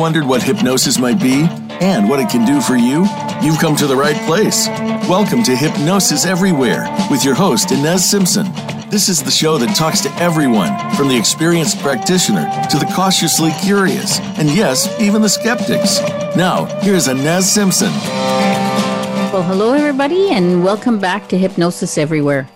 wondered what hypnosis might be and what it can do for you? You've come to the right place. Welcome to Hypnosis Everywhere with your host, Ines Simpson. This is the show that talks to everyone, from the experienced practitioner to the cautiously curious, and yes, even the skeptics. Now, here's Ines Simpson. Well, hello, everybody, and welcome back to Hypnosis Everywhere.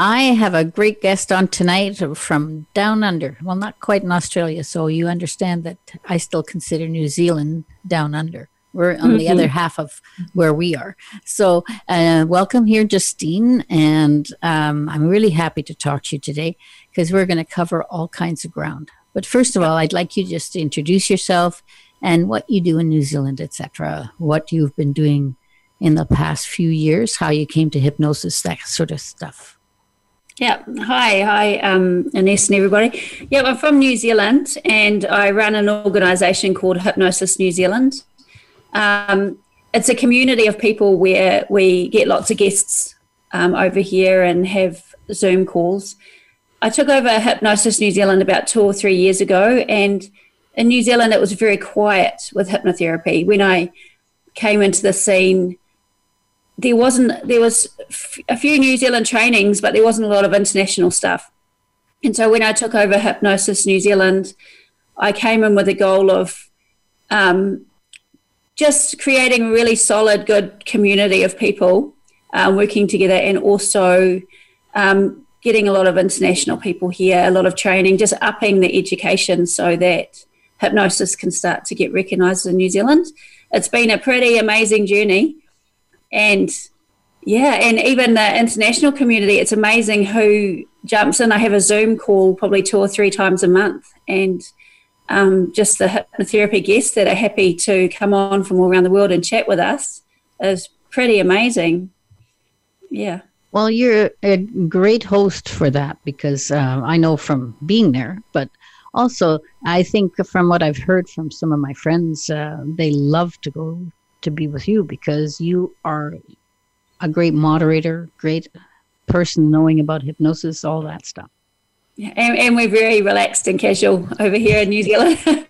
I have a great guest on tonight from down under. Well, not quite in Australia, so you understand that I still consider New Zealand down under. We're on mm-hmm. the other half of where we are. So, uh, welcome here, Justine. And um, I'm really happy to talk to you today because we're going to cover all kinds of ground. But first of all, I'd like you just to introduce yourself and what you do in New Zealand, etc. What you've been doing in the past few years, how you came to hypnosis, that sort of stuff. Yeah. Hi. Hi, um, Ines and everybody. Yeah, I'm from New Zealand and I run an organisation called Hypnosis New Zealand. Um, it's a community of people where we get lots of guests um, over here and have Zoom calls. I took over Hypnosis New Zealand about two or three years ago, and in New Zealand, it was very quiet with hypnotherapy. When I came into the scene, there wasn't there was a few New Zealand trainings, but there wasn't a lot of international stuff. And so when I took over Hypnosis New Zealand, I came in with a goal of um, just creating a really solid, good community of people um, working together, and also um, getting a lot of international people here, a lot of training, just upping the education so that hypnosis can start to get recognised in New Zealand. It's been a pretty amazing journey and yeah, and even the international community, it's amazing who jumps in. I have a Zoom call probably two or three times a month, and um, just the hypnotherapy guests that are happy to come on from all around the world and chat with us is pretty amazing. Yeah. Well, you're a great host for that because uh, I know from being there, but also I think from what I've heard from some of my friends, uh, they love to go to be with you because you are a great moderator, great person knowing about hypnosis, all that stuff. Yeah, and, and we're very relaxed and casual over here in New Zealand.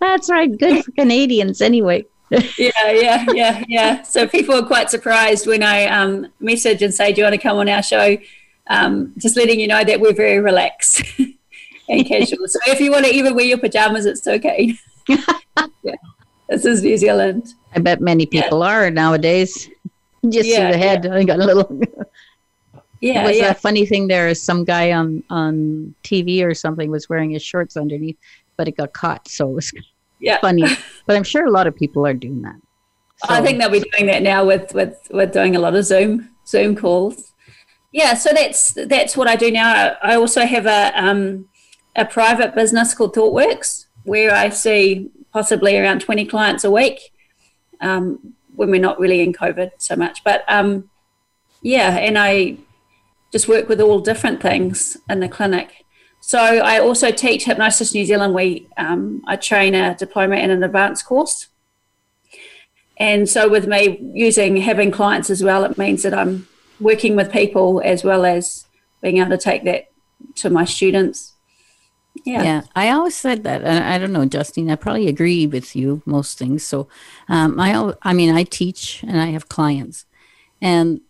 That's right. Good for Canadians, anyway. yeah, yeah, yeah, yeah. So people are quite surprised when I um, message and say, "Do you want to come on our show?" Um, just letting you know that we're very relaxed and casual. So if you want to even wear your pajamas, it's okay. yeah. This is New Zealand. I bet many people yeah. are nowadays. Just yeah, see the head. Yeah. I got a little. yeah, it was yeah. a funny thing. There is some guy on on TV or something was wearing his shorts underneath, but it got caught, so it was yeah. funny. but I'm sure a lot of people are doing that. So. I think they'll be doing that now with with with doing a lot of Zoom Zoom calls. Yeah, so that's that's what I do now. I also have a um, a private business called ThoughtWorks where I see possibly around 20 clients a week um, when we're not really in COVID so much. But um, yeah, and I just work with all different things in the clinic. So I also teach Hypnosis New Zealand. We um, I train a diploma and an advanced course. And so with me using having clients as well, it means that I'm working with people as well as being able to take that to my students. Yeah. yeah, I always said that, and I don't know, Justine. I probably agree with you most things. So, um, I, I mean, I teach and I have clients, and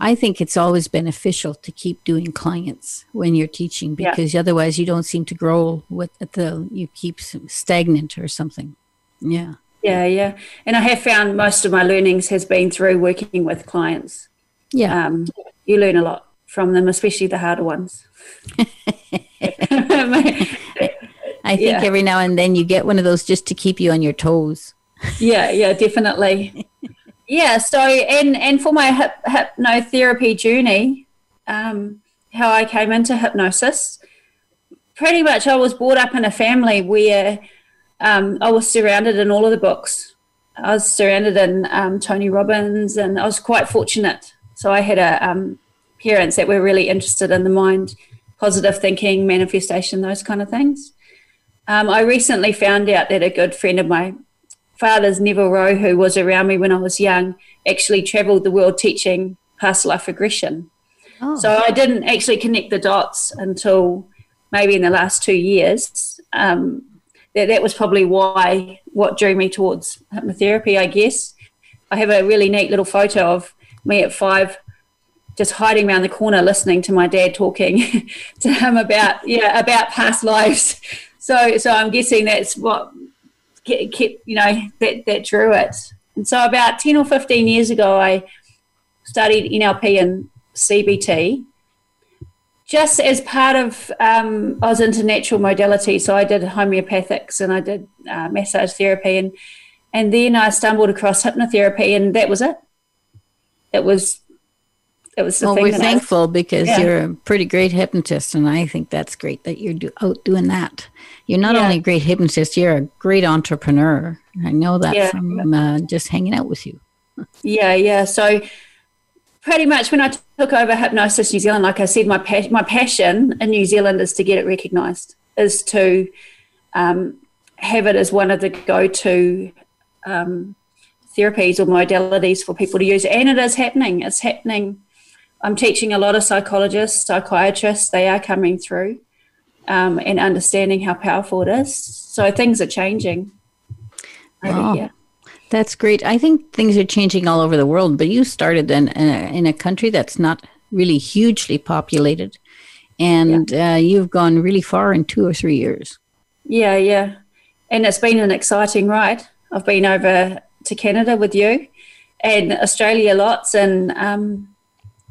I think it's always beneficial to keep doing clients when you're teaching because yeah. otherwise you don't seem to grow with the you keep stagnant or something. Yeah. Yeah, yeah, and I have found most of my learnings has been through working with clients. Yeah, um, you learn a lot from them, especially the harder ones. I think yeah. every now and then you get one of those just to keep you on your toes. yeah, yeah, definitely. yeah, so and and for my hip, hypnotherapy journey, um, how I came into hypnosis, pretty much I was brought up in a family where um, I was surrounded in all of the books. I was surrounded in um, Tony Robbins, and I was quite fortunate. So I had a um, parents that were really interested in the mind positive thinking, manifestation, those kind of things. Um, I recently found out that a good friend of my father's, Neville Rowe, who was around me when I was young, actually traveled the world teaching past life regression. Oh. So I didn't actually connect the dots until maybe in the last two years. Um, that, that was probably why what drew me towards hypnotherapy, I guess. I have a really neat little photo of me at five just hiding around the corner listening to my dad talking to him about yeah about past lives. So so i'm guessing that's what kept you know that that drew it. And so about 10 or 15 years ago i studied nlp and cbt just as part of um, i was into natural modality so i did homeopathics and i did uh, massage therapy and and then i stumbled across hypnotherapy and that was it. It was was well, we're thankful was, because yeah. you're a pretty great hypnotist, and I think that's great that you're do, out doing that. You're not yeah. only a great hypnotist, you're a great entrepreneur. I know that yeah. from uh, just hanging out with you. yeah, yeah. So pretty much when I took over Hypnosis New Zealand, like I said, my pa- my passion in New Zealand is to get it recognised, is to um, have it as one of the go-to um, therapies or modalities for people to use, and it is happening. It's happening I'm teaching a lot of psychologists, psychiatrists, they are coming through um, and understanding how powerful it is. So things are changing. Wow. Yeah. That's great. I think things are changing all over the world, but you started in, in, a, in a country that's not really hugely populated, and yeah. uh, you've gone really far in two or three years. Yeah, yeah. And it's been an exciting ride. I've been over to Canada with you and Australia lots, and um,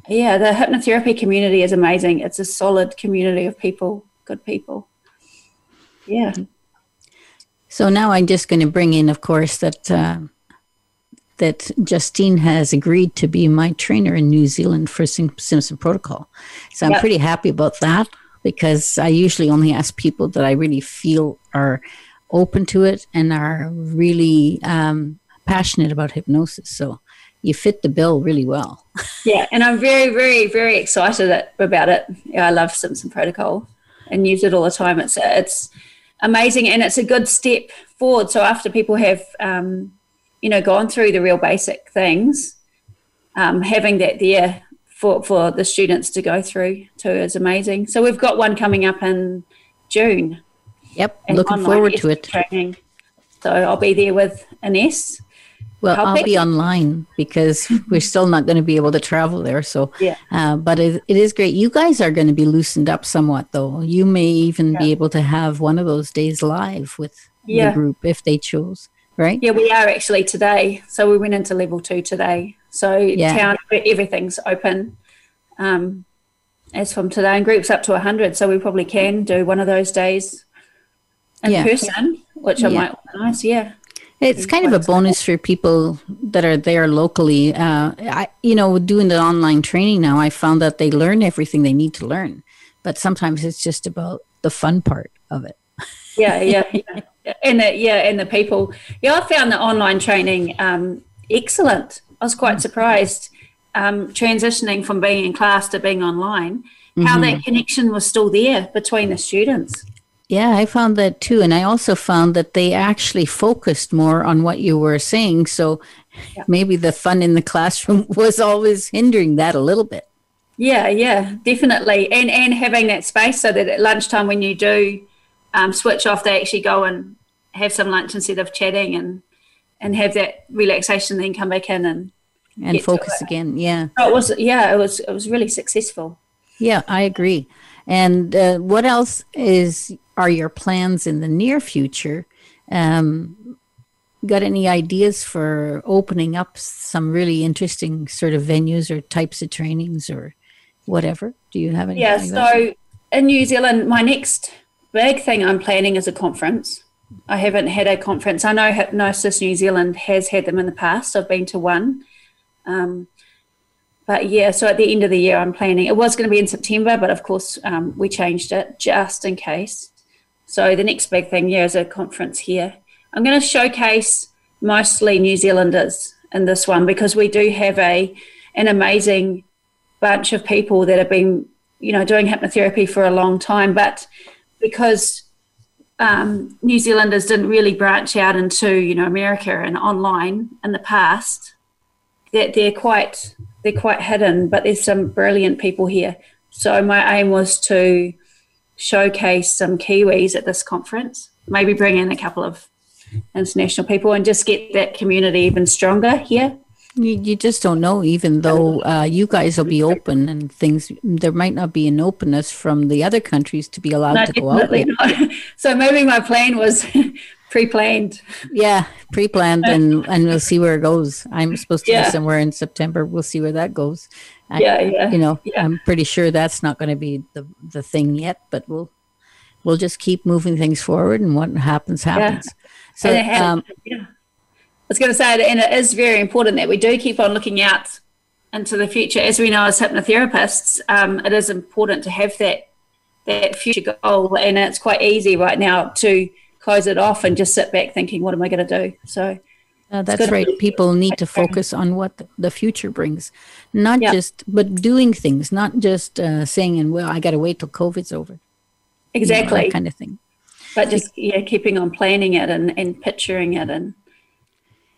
yeah, the hypnotherapy community is amazing. It's a solid community of people, good people. Yeah. So now I'm just going to bring in, of course, that uh, that Justine has agreed to be my trainer in New Zealand for Simpson Protocol. So I'm yep. pretty happy about that because I usually only ask people that I really feel are open to it and are really um, passionate about hypnosis. So you fit the bill really well. yeah, and I'm very, very, very excited about it. Yeah, I love Simpson Protocol and use it all the time. It's it's amazing and it's a good step forward. So after people have um, you know gone through the real basic things, um, having that there for for the students to go through too is amazing. So we've got one coming up in June. Yep, looking forward to it. Training. So I'll be there with Ines well, How I'll big? be online because we're still not going to be able to travel there. So, yeah. Uh, but it, it is great. You guys are going to be loosened up somewhat, though. You may even yeah. be able to have one of those days live with yeah. the group if they choose, right? Yeah, we are actually today. So we went into level two today. So yeah. town, everything's open. Um, as from today, and groups up to 100. So we probably can do one of those days in yeah. person, which I might organise. Yeah. It's kind of a bonus for people that are there locally. Uh, I, you know, doing the online training now, I found that they learn everything they need to learn, but sometimes it's just about the fun part of it. yeah, yeah, yeah. and the, yeah, and the people. Yeah, I found the online training um, excellent. I was quite surprised um, transitioning from being in class to being online. How mm-hmm. that connection was still there between the students. Yeah, I found that too. And I also found that they actually focused more on what you were saying. So yeah. maybe the fun in the classroom was always hindering that a little bit. Yeah, yeah, definitely. And and having that space so that at lunchtime when you do um, switch off, they actually go and have some lunch instead of chatting and and have that relaxation, then come back in and and focus again. Yeah. So it was yeah, it was it was really successful. Yeah, I agree. And uh, what else is are your plans in the near future? Um, got any ideas for opening up some really interesting sort of venues or types of trainings or whatever? Do you have any? Yeah, so in New Zealand, my next big thing I'm planning is a conference. I haven't had a conference. I know Hypnosis New Zealand has had them in the past. I've been to one. Um, but yeah, so at the end of the year, I'm planning. It was going to be in September, but of course, um, we changed it just in case. So the next big thing, yeah, is a conference here. I'm going to showcase mostly New Zealanders in this one because we do have a an amazing bunch of people that have been, you know, doing hypnotherapy for a long time, but because um, New Zealanders didn't really branch out into, you know, America and online in the past, that they're quite they're quite hidden, but there's some brilliant people here. So my aim was to showcase some Kiwis at this conference, maybe bring in a couple of international people and just get that community even stronger here. You, you just don't know, even though uh, you guys will be open and things, there might not be an openness from the other countries to be allowed no, to go out. So maybe my plan was pre-planned. Yeah, pre-planned, and and we'll see where it goes. I'm supposed to yeah. be somewhere in September. We'll see where that goes. I, yeah, yeah. You know, yeah. I'm pretty sure that's not going to be the the thing yet, but we'll we'll just keep moving things forward, and what happens happens. Yeah. So, um, yeah. I was going to say, that, and it is very important that we do keep on looking out into the future. As we know, as hypnotherapists, um, it is important to have that that future goal, and it's quite easy right now to close it off and just sit back thinking, "What am I going to do?" So. Uh, that's right. People need to focus on what the future brings, not yeah. just but doing things, not just uh, saying, "And well, I got to wait till COVID's over." Exactly, you know, kind of thing. But just yeah, keeping on planning it and, and picturing it and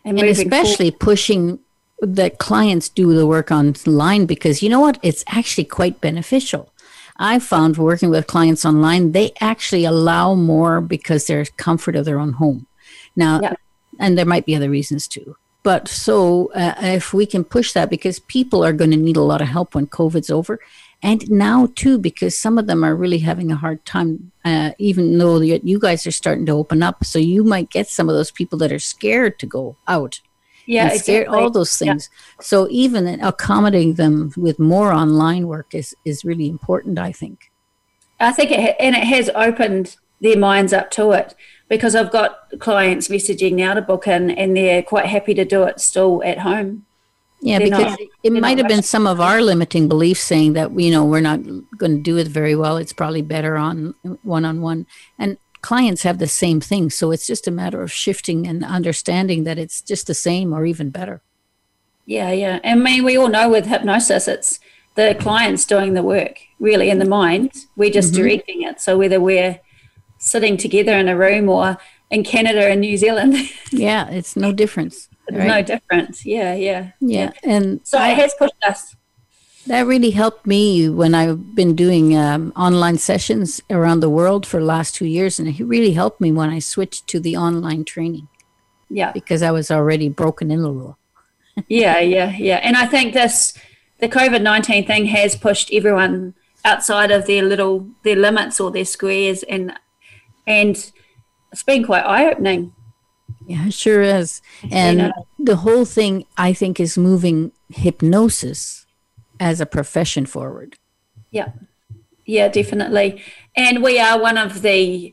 and, and especially forward. pushing that clients do the work online because you know what it's actually quite beneficial i found working with clients online they actually allow more because they're comfort of their own home. Now yeah. and there might be other reasons too. But so uh, if we can push that because people are going to need a lot of help when covid's over. And now too because some of them are really having a hard time uh, even though you guys are starting to open up so you might get some of those people that are scared to go out yeah scared, exactly. all those things yeah. so even accommodating them with more online work is is really important i think i think it and it has opened their minds up to it because i've got clients messaging now to book in and they're quite happy to do it still at home yeah, they're because not, it might have been some of our limiting beliefs saying that you know we're not going to do it very well. It's probably better on one on one, and clients have the same thing. So it's just a matter of shifting and understanding that it's just the same or even better. Yeah, yeah. And I mean, we all know with hypnosis, it's the client's doing the work really in the mind. We're just mm-hmm. directing it. So whether we're sitting together in a room or in Canada and New Zealand, yeah, it's no difference right? no difference. Yeah, yeah, yeah. And so I, it has pushed us. That really helped me when I've been doing um, online sessions around the world for the last two years, and it really helped me when I switched to the online training. Yeah, because I was already broken in a little. yeah, yeah, yeah. And I think this the COVID nineteen thing has pushed everyone outside of their little their limits or their squares, and and it's been quite eye opening yeah, sure is. And the whole thing, I think, is moving hypnosis as a profession forward. Yeah, yeah, definitely. And we are one of the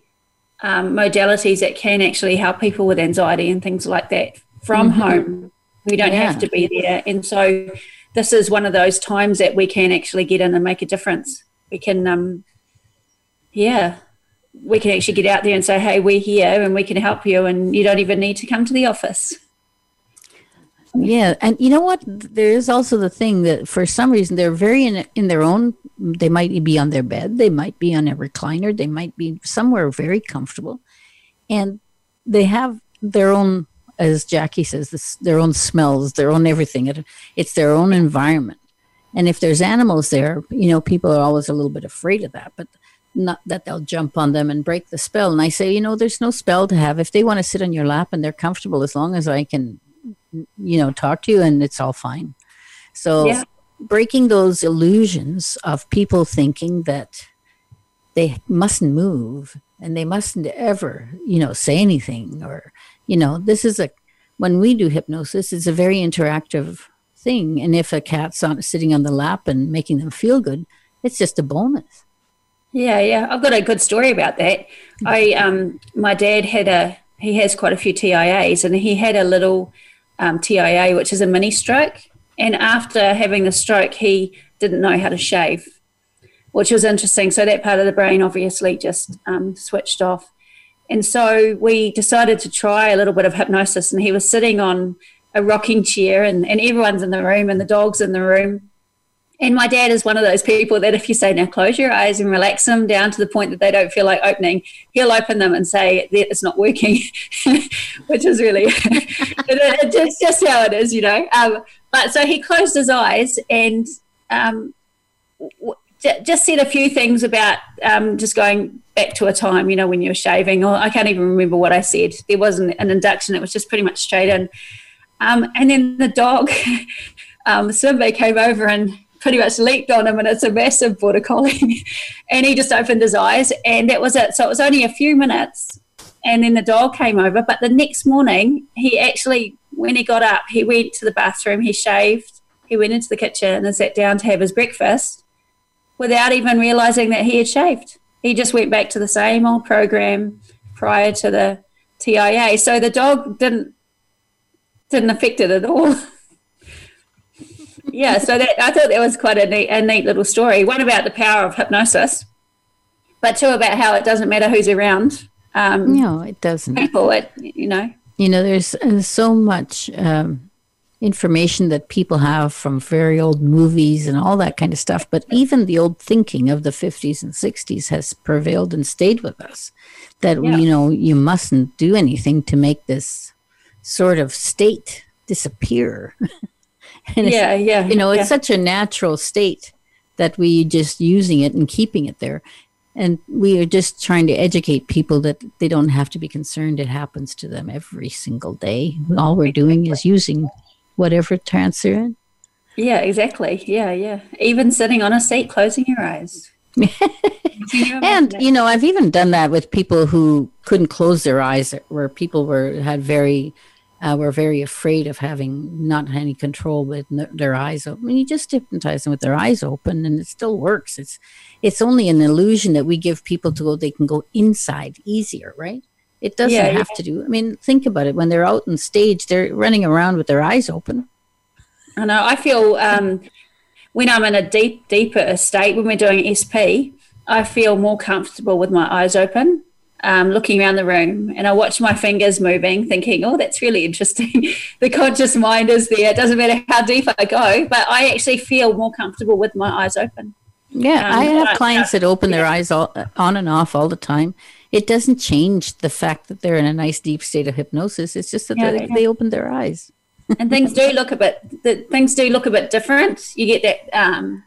um, modalities that can actually help people with anxiety and things like that from mm-hmm. home. We don't yeah. have to be there. And so this is one of those times that we can actually get in and make a difference. We can, um, yeah, we can actually get out there and say, hey, we're here and we can help you, and you don't even need to come to the office. Yeah, and you know what? There is also the thing that for some reason they're very in, in their own. They might be on their bed, they might be on a recliner, they might be somewhere very comfortable, and they have their own, as Jackie says, this, their own smells, their own everything. It, it's their own environment. And if there's animals there, you know, people are always a little bit afraid of that. But not that they'll jump on them and break the spell. And I say, you know, there's no spell to have. If they want to sit on your lap and they're comfortable, as long as I can, you know, talk to you and it's all fine. So yeah. breaking those illusions of people thinking that they mustn't move and they mustn't ever, you know, say anything or, you know, this is a, when we do hypnosis, it's a very interactive thing. And if a cat's on, sitting on the lap and making them feel good, it's just a bonus. Yeah, yeah. I've got a good story about that. I um my dad had a he has quite a few TIAs and he had a little um, TIA which is a mini stroke. And after having the stroke he didn't know how to shave which was interesting. So that part of the brain obviously just um, switched off. And so we decided to try a little bit of hypnosis and he was sitting on a rocking chair and, and everyone's in the room and the dog's in the room and my dad is one of those people that if you say, now close your eyes and relax them down to the point that they don't feel like opening, he'll open them and say, it's not working, which is really, it's just how it is, you know. Um, but so he closed his eyes and um, just said a few things about um, just going back to a time, you know, when you were shaving, or I can't even remember what I said. There wasn't an induction, it was just pretty much straight in. Um, and then the dog, um, Simba, came over and pretty much leaped on him, and it's a massive border collie. and he just opened his eyes, and that was it. So it was only a few minutes, and then the dog came over. But the next morning, he actually, when he got up, he went to the bathroom, he shaved, he went into the kitchen and sat down to have his breakfast without even realizing that he had shaved. He just went back to the same old program prior to the TIA. So the dog didn't didn't affect it at all. yeah, so that, I thought that was quite a neat, a neat little story. One about the power of hypnosis, but two about how it doesn't matter who's around. Um, no, it doesn't. People, it, you know. You know, there's uh, so much um, information that people have from very old movies and all that kind of stuff, but even the old thinking of the 50s and 60s has prevailed and stayed with us. That, yeah. you know, you mustn't do anything to make this sort of state disappear. yeah, yeah. You know, it's yeah. such a natural state that we just using it and keeping it there. And we are just trying to educate people that they don't have to be concerned. It happens to them every single day. All we're doing is using whatever trance they're in. Yeah, exactly. Yeah, yeah. Even sitting on a seat, closing your eyes. and you know, I've even done that with people who couldn't close their eyes, where people were had very uh, were very afraid of having not any control with their eyes open. I mean, you just hypnotize them with their eyes open, and it still works. It's it's only an illusion that we give people to go. They can go inside easier, right? It doesn't yeah, have yeah. to do. I mean, think about it. When they're out on stage, they're running around with their eyes open. I know. I feel um, when I'm in a deep, deeper state when we're doing SP, I feel more comfortable with my eyes open um, looking around the room and I watch my fingers moving, thinking, oh, that's really interesting. the conscious mind is there. It doesn't matter how deep I go, but I actually feel more comfortable with my eyes open. Yeah, um, I have clients that open their eyes all, on and off all the time. It doesn't change the fact that they're in a nice deep state of hypnosis. It's just that yeah, they, yeah. they open their eyes. and things do look a bit. The, things do look a bit different. You get that, um,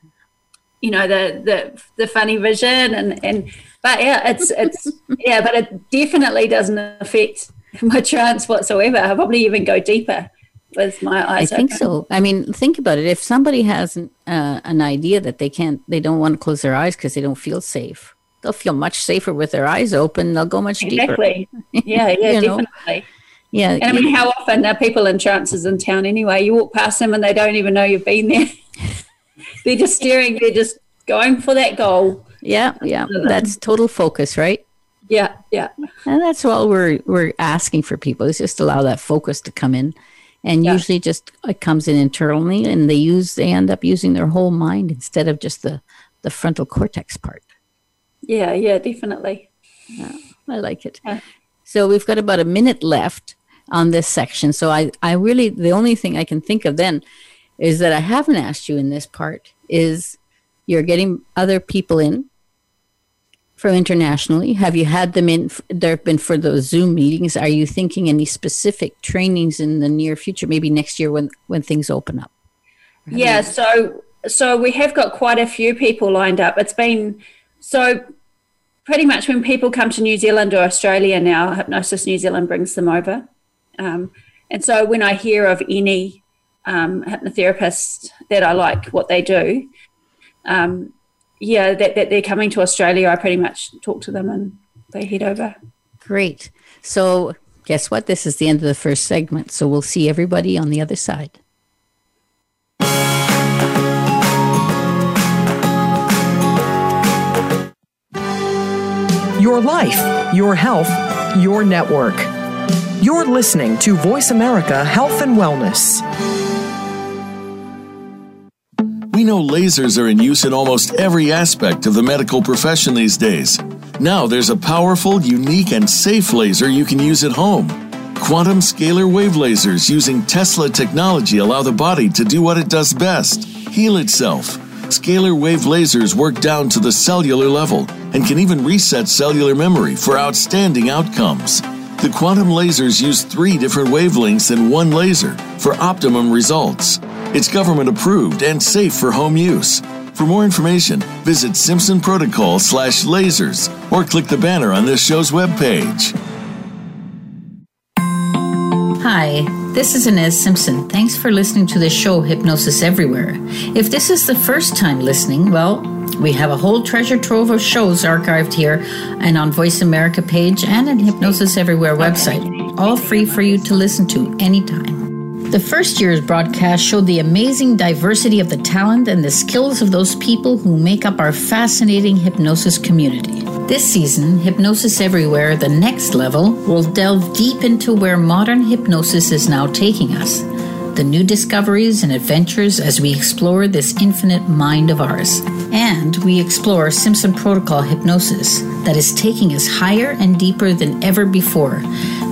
you know, the the the funny vision and and but yeah, it's it's yeah, but it definitely doesn't affect my trance whatsoever. I probably even go deeper with my eyes. I think so. I mean, think about it. If somebody has an, uh, an idea that they can't, they don't want to close their eyes because they don't feel safe. They'll feel much safer with their eyes open. They'll go much deeper. exactly. deeper. Yeah, yeah, definitely. Know? Yeah. And I mean, how often are people in trances in town anyway? You walk past them and they don't even know you've been there. they're just staring, they're just going for that goal. Yeah, yeah. That's total focus, right? Yeah, yeah. And that's all we're we're asking for people is just allow that focus to come in. And yeah. usually just it comes in internally and they use they end up using their whole mind instead of just the the frontal cortex part. Yeah, yeah, definitely. Yeah, I like it. Yeah. So we've got about a minute left on this section. So I, I really the only thing I can think of then is that I haven't asked you in this part is you're getting other people in from internationally? Have you had them in? There have been for those Zoom meetings. Are you thinking any specific trainings in the near future? Maybe next year when when things open up. Yeah. So so we have got quite a few people lined up. It's been so pretty much when people come to New Zealand or Australia now, Hypnosis New Zealand brings them over. Um, and so when I hear of any um, hypnotherapist that I like what they do, um, yeah, that, that they're coming to Australia, I pretty much talk to them and they head over. Great. So, guess what? This is the end of the first segment. So, we'll see everybody on the other side. Your life, your health, your network. You're listening to Voice America Health and Wellness. We know lasers are in use in almost every aspect of the medical profession these days. Now there's a powerful, unique, and safe laser you can use at home. Quantum scalar wave lasers using Tesla technology allow the body to do what it does best heal itself. Scalar wave lasers work down to the cellular level and can even reset cellular memory for outstanding outcomes. The quantum lasers use three different wavelengths in one laser for optimum results. It's government approved and safe for home use. For more information, visit Simpson Protocol slash lasers or click the banner on this show's webpage. Hi, this is Ines Simpson. Thanks for listening to the show Hypnosis Everywhere. If this is the first time listening, well, we have a whole treasure trove of shows archived here and on Voice America page and on Hypnosis Everywhere website, all free for you to listen to anytime. The first year's broadcast showed the amazing diversity of the talent and the skills of those people who make up our fascinating hypnosis community. This season, Hypnosis Everywhere, the next level, will delve deep into where modern hypnosis is now taking us. The new discoveries and adventures as we explore this infinite mind of ours. And we explore Simpson Protocol hypnosis that is taking us higher and deeper than ever before.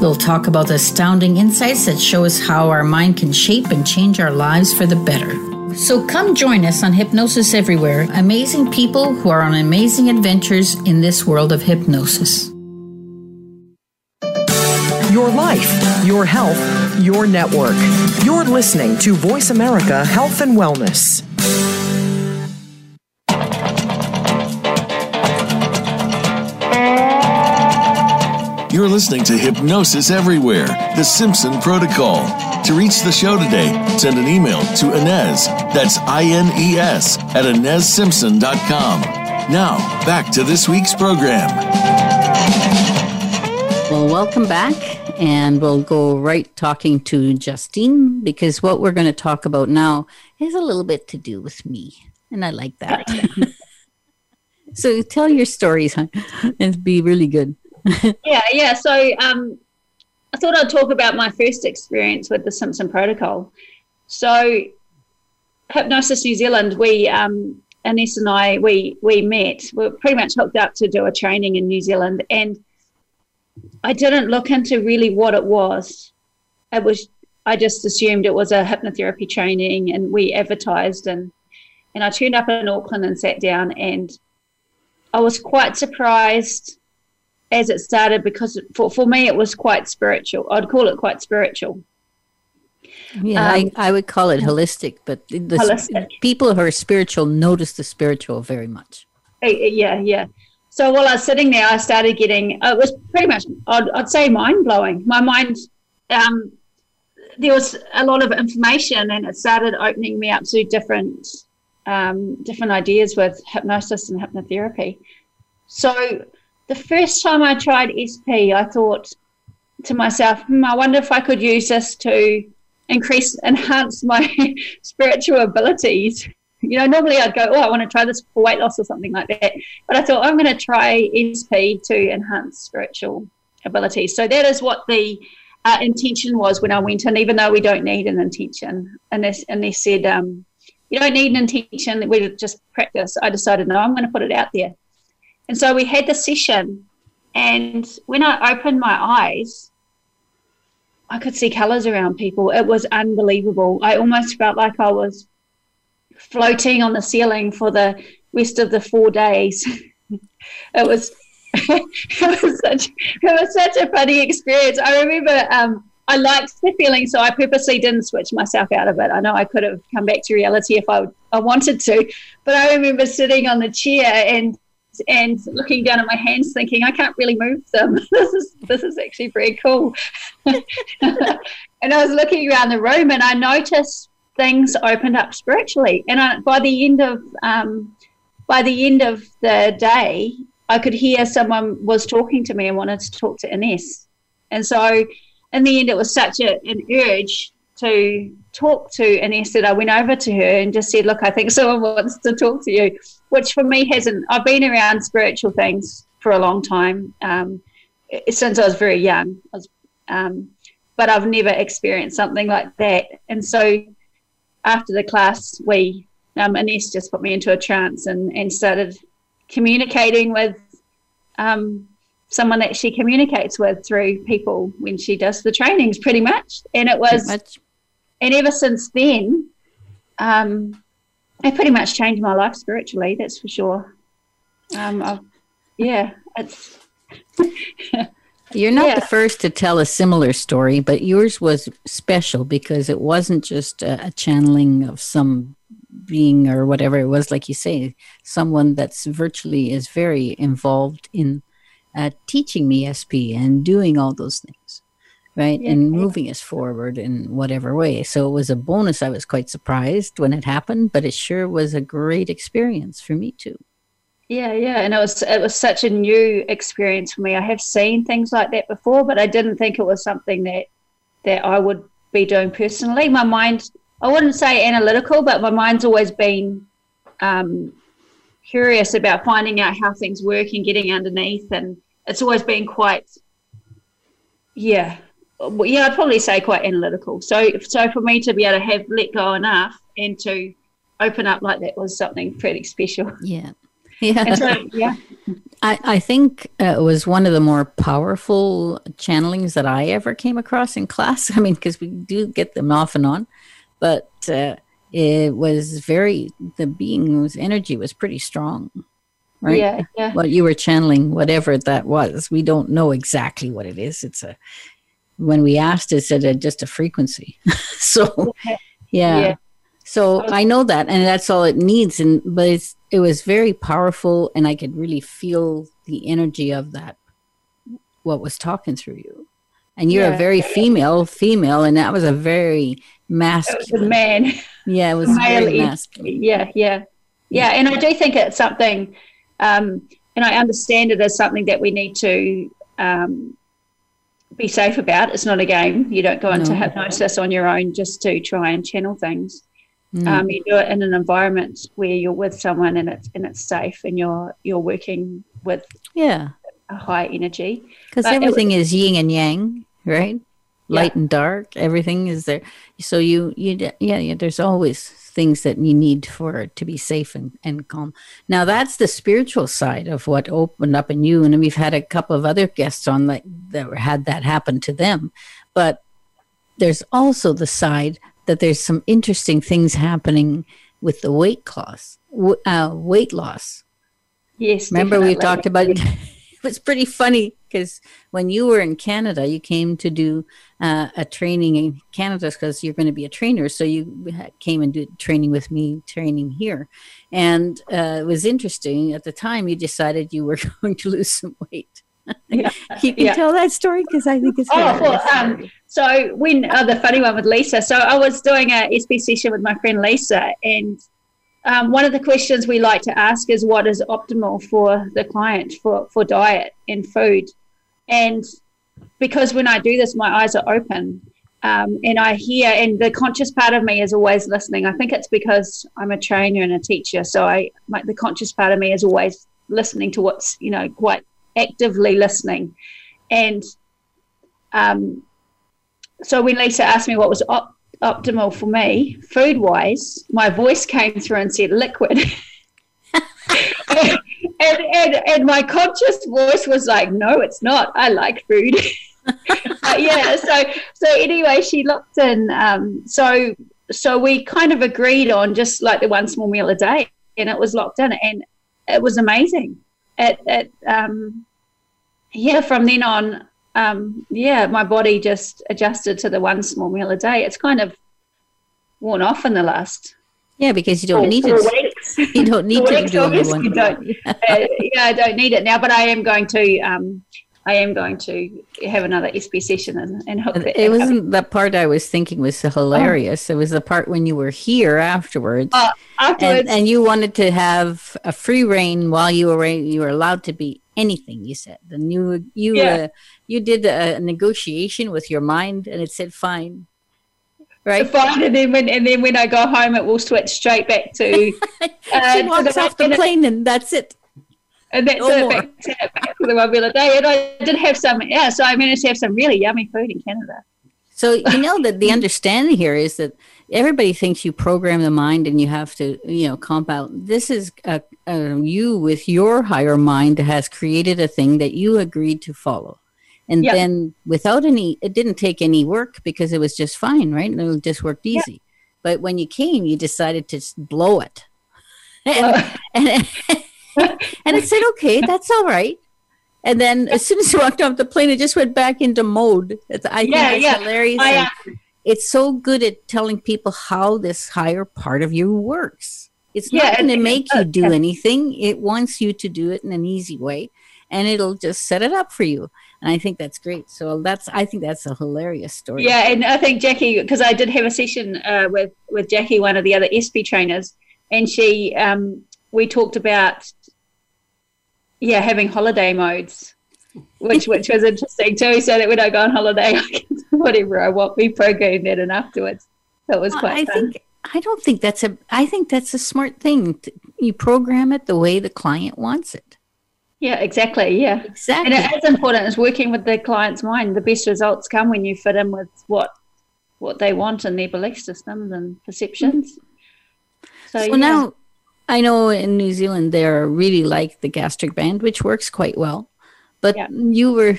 We'll talk about the astounding insights that show us how our mind can shape and change our lives for the better. So come join us on Hypnosis Everywhere, amazing people who are on amazing adventures in this world of hypnosis. Your life, your health, your network. You're listening to Voice America Health and Wellness. You're listening to Hypnosis Everywhere, the Simpson Protocol. To reach the show today, send an email to Ines, that's I N E S, at InesSimpson.com. Now, back to this week's program. Well, welcome back. And we'll go right talking to Justine because what we're going to talk about now has a little bit to do with me. And I like that. so tell your stories, huh? It'd be really good. Yeah, yeah. So um, I thought I'd talk about my first experience with the Simpson Protocol. So Hypnosis New Zealand, we um, and I, we we met. We are pretty much hooked up to do a training in New Zealand, and I didn't look into really what it was. It was I just assumed it was a hypnotherapy training, and we advertised and and I turned up in Auckland and sat down, and I was quite surprised as it started because for, for me it was quite spiritual. I'd call it quite spiritual. Yeah, um, I, I would call it holistic, but the holistic. people who are spiritual notice the spiritual very much. Yeah, yeah. So while I was sitting there, I started getting, it was pretty much, I'd, I'd say mind blowing. My mind, um, there was a lot of information and it started opening me up to different, um, different ideas with hypnosis and hypnotherapy. So the first time I tried SP, I thought to myself, hmm, I wonder if I could use this to increase, enhance my spiritual abilities. You know, normally I'd go, oh, I want to try this for weight loss or something like that. But I thought I'm going to try SP to enhance spiritual abilities. So that is what the uh, intention was when I went in, even though we don't need an intention. And they, and they said, um, you don't need an intention, we just practice. I decided, no, I'm going to put it out there. And so we had the session, and when I opened my eyes, I could see colors around people. It was unbelievable. I almost felt like I was floating on the ceiling for the rest of the four days. it was it was such it was such a funny experience. I remember um, I liked the feeling, so I purposely didn't switch myself out of it. I know I could have come back to reality if I I wanted to, but I remember sitting on the chair and and looking down at my hands thinking I can't really move them. this is this is actually very cool. and I was looking around the room and I noticed things opened up spiritually. And I, by the end of um, by the end of the day, I could hear someone was talking to me and wanted to talk to Ines. And so in the end it was such a, an urge to talk to Ines that I went over to her and just said, Look, I think someone wants to talk to you which for me hasn't. I've been around spiritual things for a long time um, since I was very young. I was, um, but I've never experienced something like that. And so after the class, we um, Ines just put me into a trance and, and started communicating with um, someone that she communicates with through people when she does the trainings, pretty much. And it was, and ever since then, um, it pretty much changed my life spiritually. That's for sure. Um, yeah, it's. You're not yeah. the first to tell a similar story, but yours was special because it wasn't just a, a channeling of some being or whatever it was, like you say, someone that's virtually is very involved in uh, teaching me SP and doing all those things, right? Yeah. And moving us forward in whatever way. So it was a bonus. I was quite surprised when it happened, but it sure was a great experience for me too. Yeah, yeah, and it was it was such a new experience for me. I have seen things like that before, but I didn't think it was something that that I would be doing personally. My mind, I wouldn't say analytical, but my mind's always been um, curious about finding out how things work and getting underneath, and it's always been quite, yeah, yeah, I'd probably say quite analytical. So, so for me to be able to have let go enough and to open up like that was something pretty special. Yeah. Yeah. So, yeah, I, I think uh, it was one of the more powerful channelings that I ever came across in class. I mean, because we do get them off and on, but uh, it was very, the being's energy was pretty strong, right? yeah, yeah. What you were channeling, whatever that was, we don't know exactly what it is. It's a, when we asked, it said uh, just a frequency. so, yeah. Yeah. So I know that, and that's all it needs. And but it's it was very powerful, and I could really feel the energy of that. What was talking through you, and you're a very female, female, and that was a very masculine. man. Yeah, it was male very masculine. Yeah, yeah, yeah. And I do think it's something, um, and I understand it as something that we need to um, be safe about. It's not a game. You don't go into No. hypnosis on your own just to try and channel things. Mm. Um, you do it in an environment where you're with someone and it's and it's safe, and you're you're working with yeah, a high energy. because everything is yin and yang, right? Yeah. Light and dark, everything is there. So you, you, yeah, yeah. There's always things that you need for it to be safe and, and calm. Now that's the spiritual side of what opened up in you, and we've had a couple of other guests on that that had that happen to them. But there's also the side that there's some interesting things happening with the weight loss, uh, weight loss. Yes. Remember, we definitely. talked about it. It was pretty funny because when you were in Canada, you came to do uh, a training in Canada because you're going to be a trainer. So you came and did training with me, training here. And uh, it was interesting. At the time, you decided you were going to lose some weight. Yeah. You can Yeah. tell that story because I think it's Oh, well, um, so when uh, the funny one with Lisa, so I was doing a SP session with my friend Lisa, and um, one of the questions we like to ask is what is optimal for the client for for diet and food, and because when I do this, my eyes are open. Um, and I hear, and the conscious part of me is always listening. I think it's because I'm a trainer and a teacher, so I, my, the conscious part of me is always listening to what's, you know, quite actively listening. And um, so when Lisa asked me what was op- optimal for me, food wise, my voice came through and said liquid. and, and, and my conscious voice was like, no, it's not. I like food. Uh, yeah. So, so anyway, she looked in. Um, so, so we kind of agreed on just like the one small meal a day and it was locked in and it was amazing. It, it, um, yeah, from then on, um, yeah, my body just adjusted to the one small meal a day. It's kind of worn off in the last yeah, because you don't need it. weeks. You don't need to do obviously one. don't. Uh, yeah, I don't need it now, but I am going to. Um, I am going to have another SP session and, and hook that It up. wasn't the part I was thinking was hilarious. It was the part when you were here afterwards. Oh, afterwards. and, and you wanted to have a free reign while you were you were allowed to be anything you said and you you Yeah. uh, you did a negotiation with your mind and it said fine right fine, and then when and then when I go home, it will switch straight back to. uh, she walks the off the plane and that's it And that's No it, back, to, back to the one meal a day. And I did have some, yeah. So I managed to have some really yummy food in Canada. So you know that the understanding here is that everybody thinks you program the mind and you have to you know comp out this is a, a, you with your higher mind has created a thing that you agreed to follow. And Yeah. then without any it didn't take any work because it was just fine right? And it just worked easy. But when you came you decided to blow it. And, Uh, and, and it said okay that's all right and then as soon as you walked off the plane it just went back into mode it's, i think Yeah, it's yeah. hilarious I, uh, it's so good at telling people how this higher part of you works It's not going to make you do anything. It wants you to do it in an easy way, and it'll just set it up for you. And I think that's great. So that's I think that's a hilarious story. Yeah, and I think Jackie, because I did have a session uh, with with Jackie, one of the other SP trainers, and she um, we talked about yeah having holiday modes which which was interesting too. So that when I go on holiday, I can do whatever I want. We program that, and afterwards, that was quite. I fun. think I don't think that's a. I think that's a smart thing. You program it the way the client wants it. Yeah, exactly. Yeah, exactly. And it important. It's working with the client's mind. The best results come when you fit in with what what they want and their belief systems and perceptions. Mm-hmm. So, so yeah. now, I know in New Zealand they're really like the gastric band, which works quite well. But yeah. you were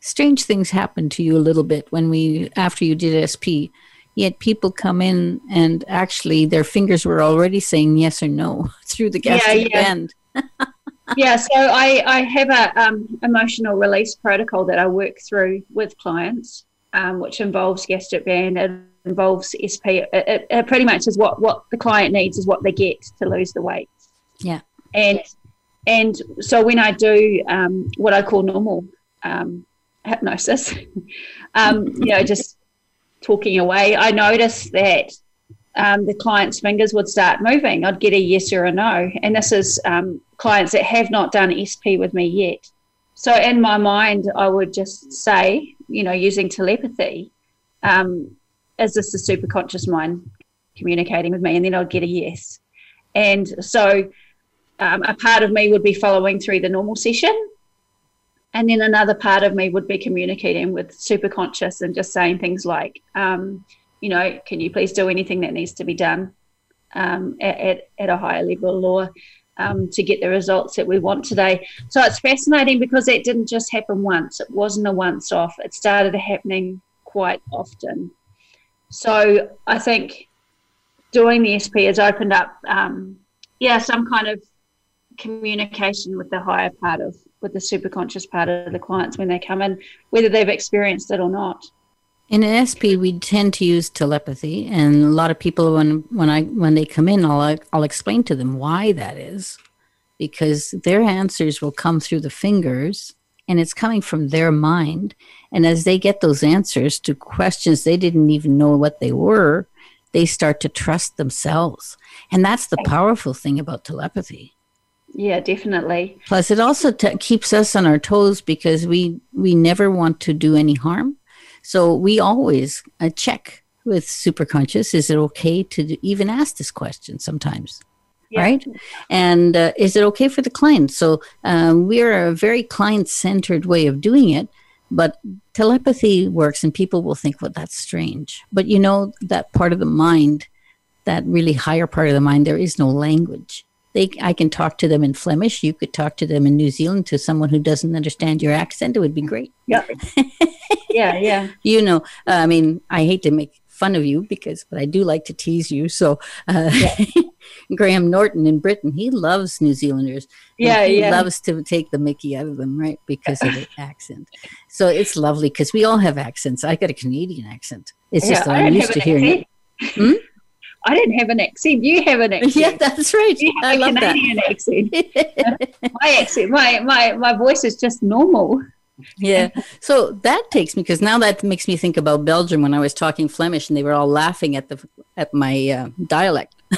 strange things happened to you a little bit when we after you did SP. Yet people come in and actually their fingers were already saying yes or no through the gastric yeah, yeah. band. yeah, so I, I have a um, emotional release protocol that I work through with clients, um, which involves gastric band. It involves SP. It, it, it pretty much is what what the client needs is what they get to lose the weight. Yeah, and and so when I do um, what I call normal um, hypnosis, um, you know, just talking away, I noticed that um, the client's fingers would start moving. I'd get a yes or a no. And this is um, clients that have not done SP with me yet. So in my mind, I would just say, you know, using telepathy, um, is this the super conscious mind communicating with me? And then I'd get a yes. And so um, a part of me would be following through the normal session. And then another part of me would be communicating with super conscious and just saying things like, um, you know, can you please do anything that needs to be done um, at, at, at, a higher level or um, to get the results that we want today. So it's fascinating because that didn't just happen once. It wasn't a once off. It started happening quite often. So I think doing the SP has opened up, um, yeah, some kind of communication with the higher part of with the super conscious part of the clients when they come in whether they've experienced it or not. In an SP, we tend to use telepathy, and a lot of people, when when I when they come in, I'll I'll explain to them why that is, because their answers will come through the fingers, and it's coming from their mind. And as they get those answers to questions they didn't even know what they were, they start to trust themselves, and that's the powerful thing about telepathy. Yeah, definitely. Plus, it also t- keeps us on our toes because we we never want to do any harm. So we always uh, check with superconscious: is it okay to even ask this question sometimes? Yeah. Right, and uh, is it okay for the client? So um, we're a very client-centered way of doing it, but telepathy works, and people will think, "Well, that's strange." But you know that part of the mind, that really higher part of the mind, there is no language they I can talk to them in Flemish. You could talk to them in New Zealand to someone who doesn't understand your accent. It would be great. Yeah, yeah, yeah. you know, uh, I mean, I hate to make fun of you because, but I do like to tease you. So, uh, yeah. Graham Norton in Britain, he loves New Zealanders. Yeah, he yeah. loves to take the Mickey out of them, right? Because of the accent. So it's lovely because we all have accents. I got a Canadian accent. It's just that I'm used to hearing it. Hmm? I didn't have an accent. You have an accent. Yeah, that's right. I love Canadian that. accent. my accent, my, my, my voice is just normal. Yeah. So that takes me because now that makes me think about Belgium when I was talking Flemish and they were all laughing at the at my uh, dialect.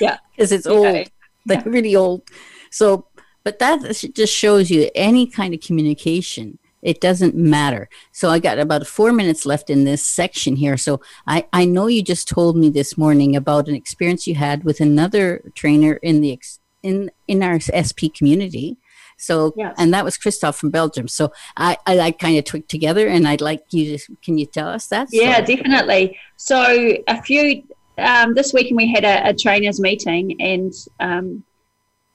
Yeah, because it's old, yeah. like really old. So, but that just shows you any kind of communication it doesn't matter. So I got about four minutes left in this section here. So I, I know you just told me this morning about an experience you had with another trainer in the ex, in in our SP community. So yes. and that was Christoph from Belgium. So I I, I kind of took together, and I'd like you to can you tell us that? Yeah, definitely. So a few um, this weekend we had a, a trainers meeting, and um,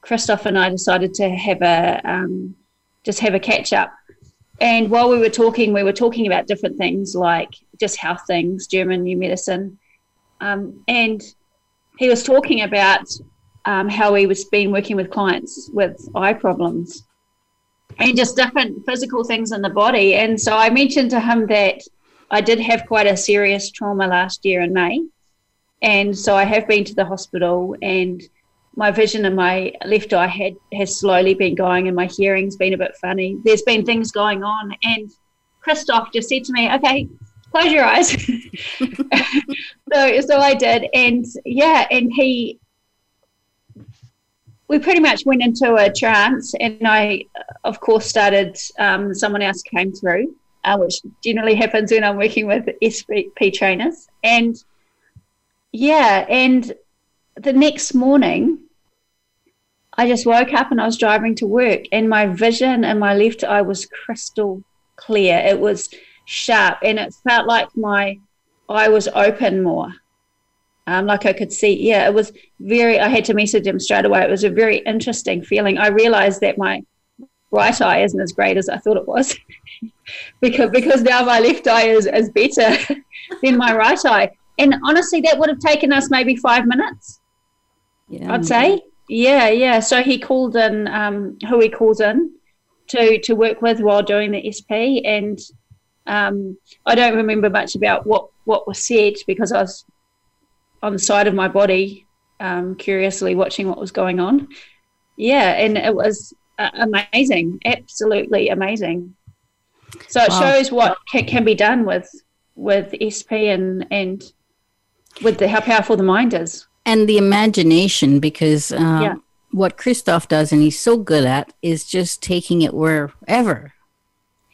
Christoph and I decided to have a um, just have a catch up and while we were talking, we were talking about different things like just health things, German new medicine. Um, and he was talking about um, how he was been working with clients with eye problems and just different physical things in the body. And so I mentioned to him that I did have quite a serious trauma last year in May. and so I have been to the hospital, and my vision in my left eye had has slowly been going, and my hearing's been a bit funny. There's been things going on, and Christoph just said to me, "Okay, close your eyes." so, so I did, and yeah, and he, we pretty much went into a trance, and I, of course, started. Um, someone else came through, uh, which generally happens when I'm working with SP trainers, and yeah, and the next morning, I just woke up and I was driving to work, and my vision in my left eye was crystal clear. It was sharp, and it felt like my eye was open more. Um, like I could see, yeah, it was very. I had to message him straight away. It was a very interesting feeling. I realized that my right eye isn't as great as I thought it was, because because now my left eye is, is better than my right eye. And honestly, that would have taken us maybe five minutes. Yeah. I'd say. Yeah, yeah. So he called in um, who he calls in to to work with while doing the SP, and um, I don't remember much about what what was said because I was on the side of my body, um, curiously watching what was going on. Yeah, and it was uh, amazing, absolutely amazing. So it wow. shows what can, can be done with with SP and and with the, how powerful the mind is and the imagination because um, yeah. what christoph does and he's so good at is just taking it wherever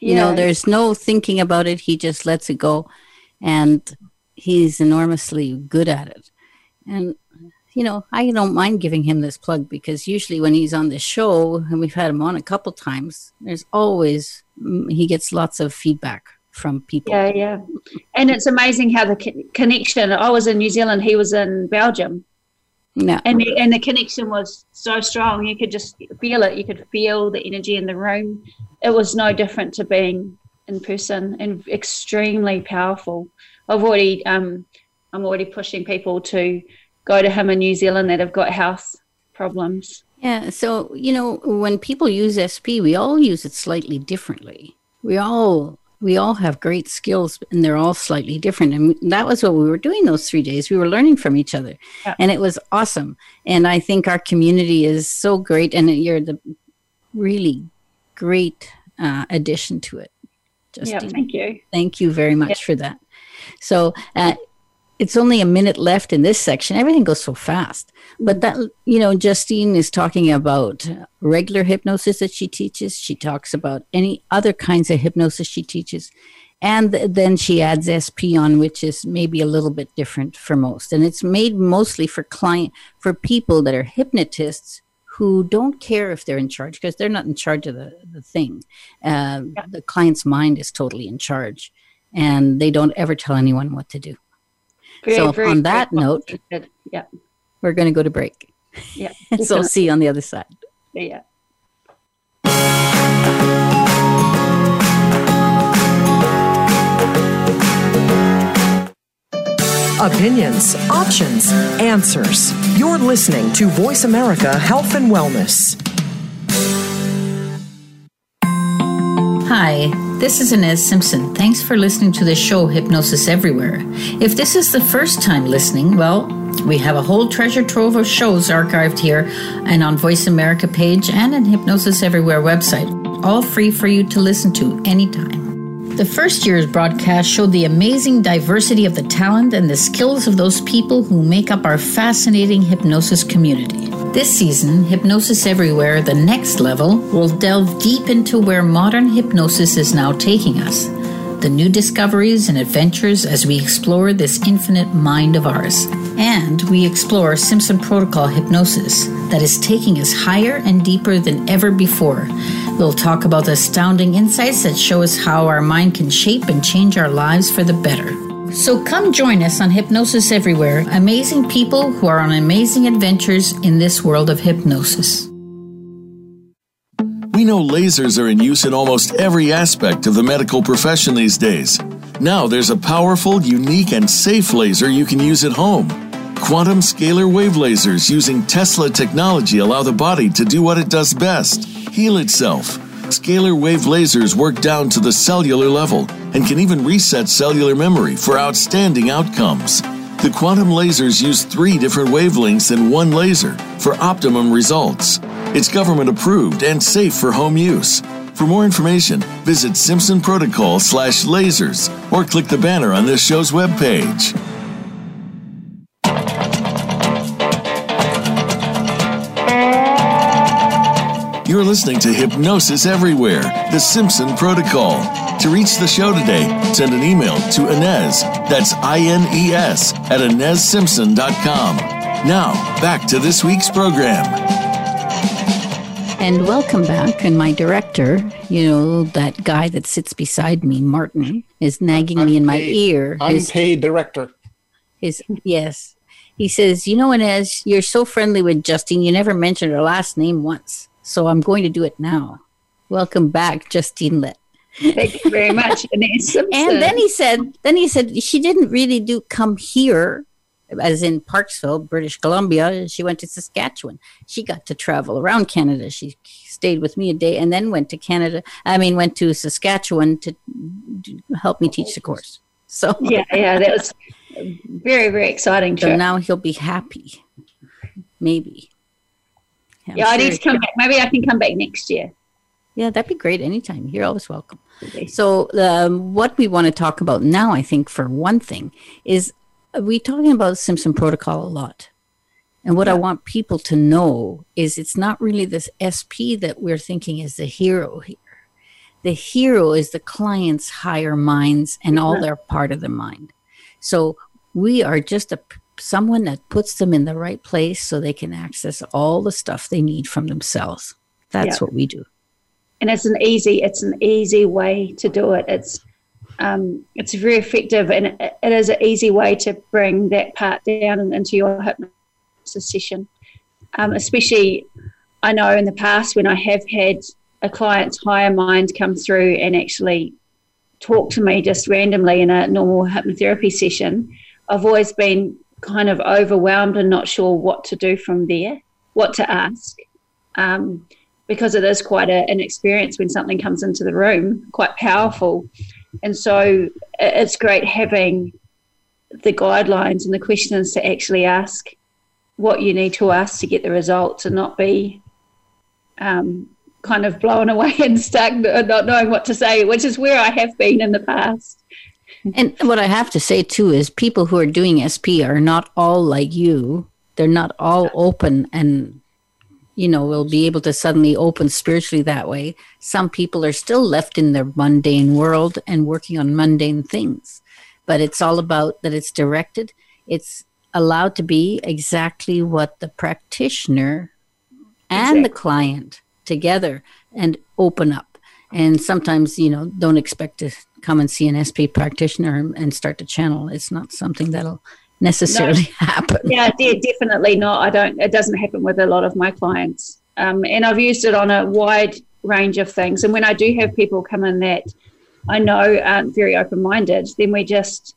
yeah. you know there's no thinking about it he just lets it go and he's enormously good at it and you know i don't mind giving him this plug because usually when he's on the show and we've had him on a couple times there's always mm, he gets lots of feedback from people. Yeah, yeah. And it's amazing how the co- connection. I was in New Zealand, he was in Belgium. Yeah. And the, and the connection was so strong. You could just feel it. You could feel the energy in the room. It was no different to being in person and extremely powerful. I've already um, I'm already pushing people to go to him in New Zealand that have got health problems. Yeah, so you know, when people use SP, we all use it slightly differently. We all we all have great skills and they're all slightly different and that was what we were doing those three days we were learning from each other yeah. and it was awesome and i think our community is so great and you're the really great uh, addition to it Justine. yeah thank you thank you very much yeah. for that so uh, it's only a minute left in this section. Everything goes so fast. But that, you know, Justine is talking about regular hypnosis that she teaches. She talks about any other kinds of hypnosis she teaches. And then she adds SP on, which is maybe a little bit different for most. And it's made mostly for client, for people that are hypnotists who don't care if they're in charge because they're not in charge of the, the thing. Uh, yeah. The client's mind is totally in charge and they don't ever tell anyone what to do. Very, so very, on that note, yeah, we're going to go to break. Yeah. so see you on the other side. Yeah. Opinions, options, answers. You're listening to Voice America Health and Wellness. Hi, this is Ines Simpson. Thanks for listening to the show Hypnosis Everywhere. If this is the first time listening, well, we have a whole treasure trove of shows archived here and on Voice America page and on Hypnosis Everywhere website, all free for you to listen to anytime. The first year's broadcast showed the amazing diversity of the talent and the skills of those people who make up our fascinating hypnosis community. This season, Hypnosis Everywhere, the next level, will delve deep into where modern hypnosis is now taking us. The new discoveries and adventures as we explore this infinite mind of ours. And we explore Simpson Protocol hypnosis that is taking us higher and deeper than ever before. We'll talk about the astounding insights that show us how our mind can shape and change our lives for the better. So come join us on Hypnosis Everywhere, amazing people who are on amazing adventures in this world of hypnosis. We know lasers are in use in almost every aspect of the medical profession these days. Now there's a powerful, unique, and safe laser you can use at home. Quantum scalar wave lasers using Tesla technology allow the body to do what it does best heal itself Scalar wave lasers work down to the cellular level and can even reset cellular memory for outstanding outcomes. The quantum lasers use three different wavelengths in one laser for optimum results. It's government approved and safe for home use. For more information, visit Simpson Protocol slash lasers or click the banner on this show's webpage. You're listening to Hypnosis Everywhere, the Simpson Protocol. To reach the show today, send an email to Ines, that's I N E S, at InesSimpson.com. Now, back to this week's program. And welcome back. And my director, you know, that guy that sits beside me, Martin, is nagging me in my ear. His- Unpaid director. his yes. He says, You know, Ines, you're so friendly with Justine, you never mentioned her last name once. So I'm going to do it now. Welcome back, Justine Lette. Thank you very much. And then he said, then he said she didn't really do come here, as in Parksville, British Columbia. She went to Saskatchewan. She got to travel around Canada. She stayed with me a day and then went to Canada. I mean, went to Saskatchewan to help me teach the course. So, yeah, yeah, that was very, very exciting so now he'll be happy. Maybe. I'm yeah, I need to come back. Maybe I can come back next year. Yeah, that'd be great anytime. You're always welcome. So, um, what we want to talk about now, I think, for one thing, is we talking about Simpson Protocol a lot. And what I want people to know is it's not really this SP that we're thinking is the hero here. The hero is the client's higher minds and all their part of the mind. So we are just a someone that puts them in the right place so they can access all the stuff they need from themselves. That's Yeah. what we do. and it's an easy it's an easy way to do it it's um, it's very effective and it, it is an easy way to bring that part down and into your hypnosis session um, especially i know in the past when i have had a client's higher mind come through and actually talk to me just randomly in a normal hypnotherapy session i've always been kind of overwhelmed and not sure what to do from there what to ask um, because it is quite a, an experience when something comes into the room, quite powerful. And so it's great having the guidelines and the questions to actually ask what you need to ask to get the results and not be um, kind of blown away and stuck, not knowing what to say, which is where I have been in the past. And what I have to say too is people who are doing SP are not all like you. They're not all open and you know will be able to suddenly open spiritually that way. Some people are still left in their mundane world and working on mundane things. But it's all about that it's directed. It's allowed to be exactly what the practitioner and the client together and open up. And sometimes, you know, don't expect to come and see an SP practitioner and- start to channel. It's not something that'll necessarily happen. yeah, de- definitely not. I don't. It doesn't happen with a lot of my clients, um, and I've used it on a wide range of things. And when I do have people come in that I know aren't very open-minded, then we just